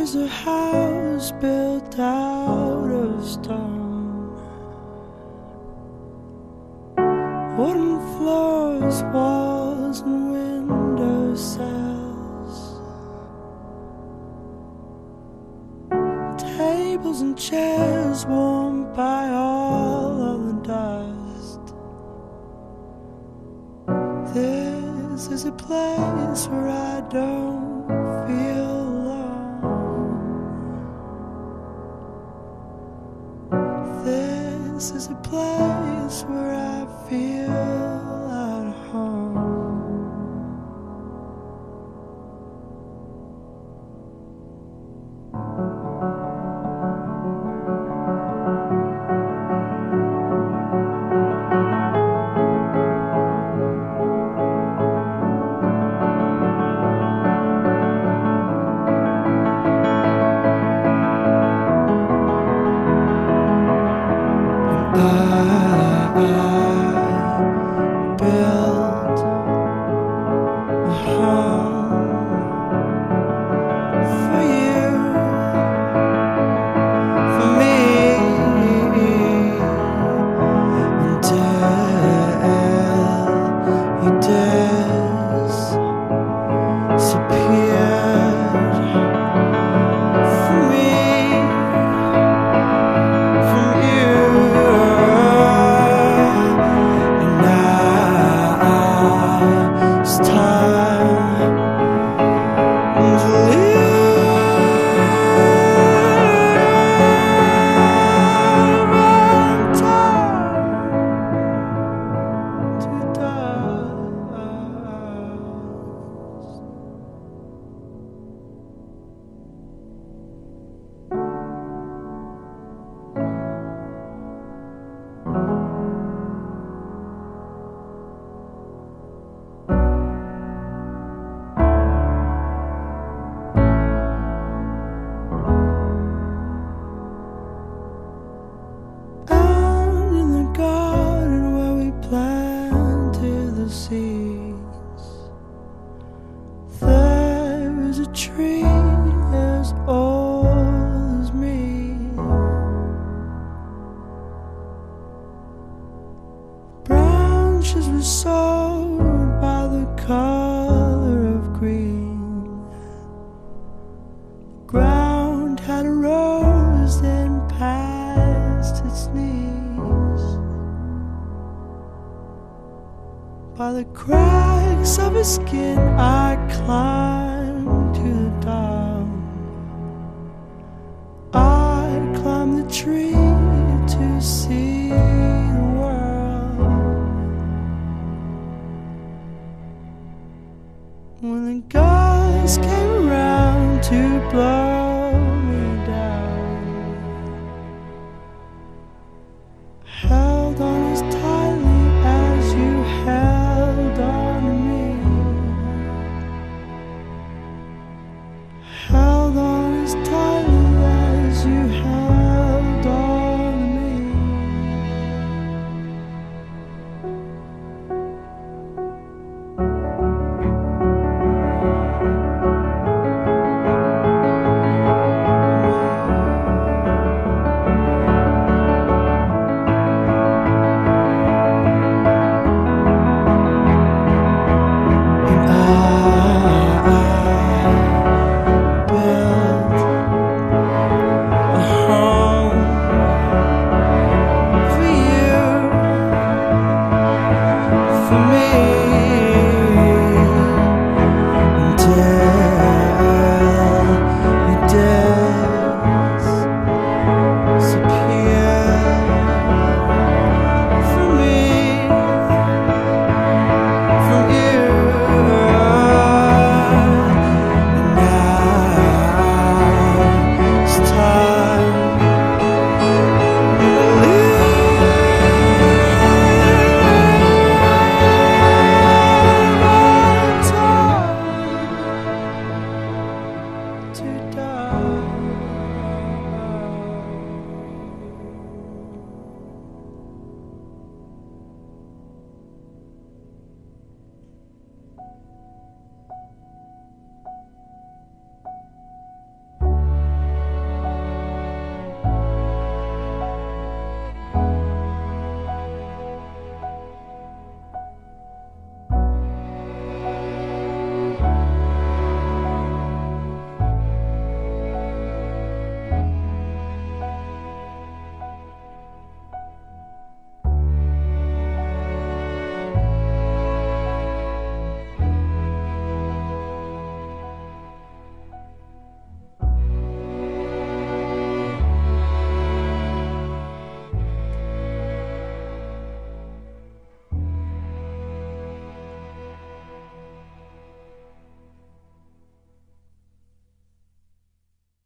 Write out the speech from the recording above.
is a house built out of stone. Wooden floors, walls, and window sills. Tables and chairs warmed by all of the dust. This is a place where I don't This is a place where I feel By the cracks of his skin, I climbed to the top. I climbed the tree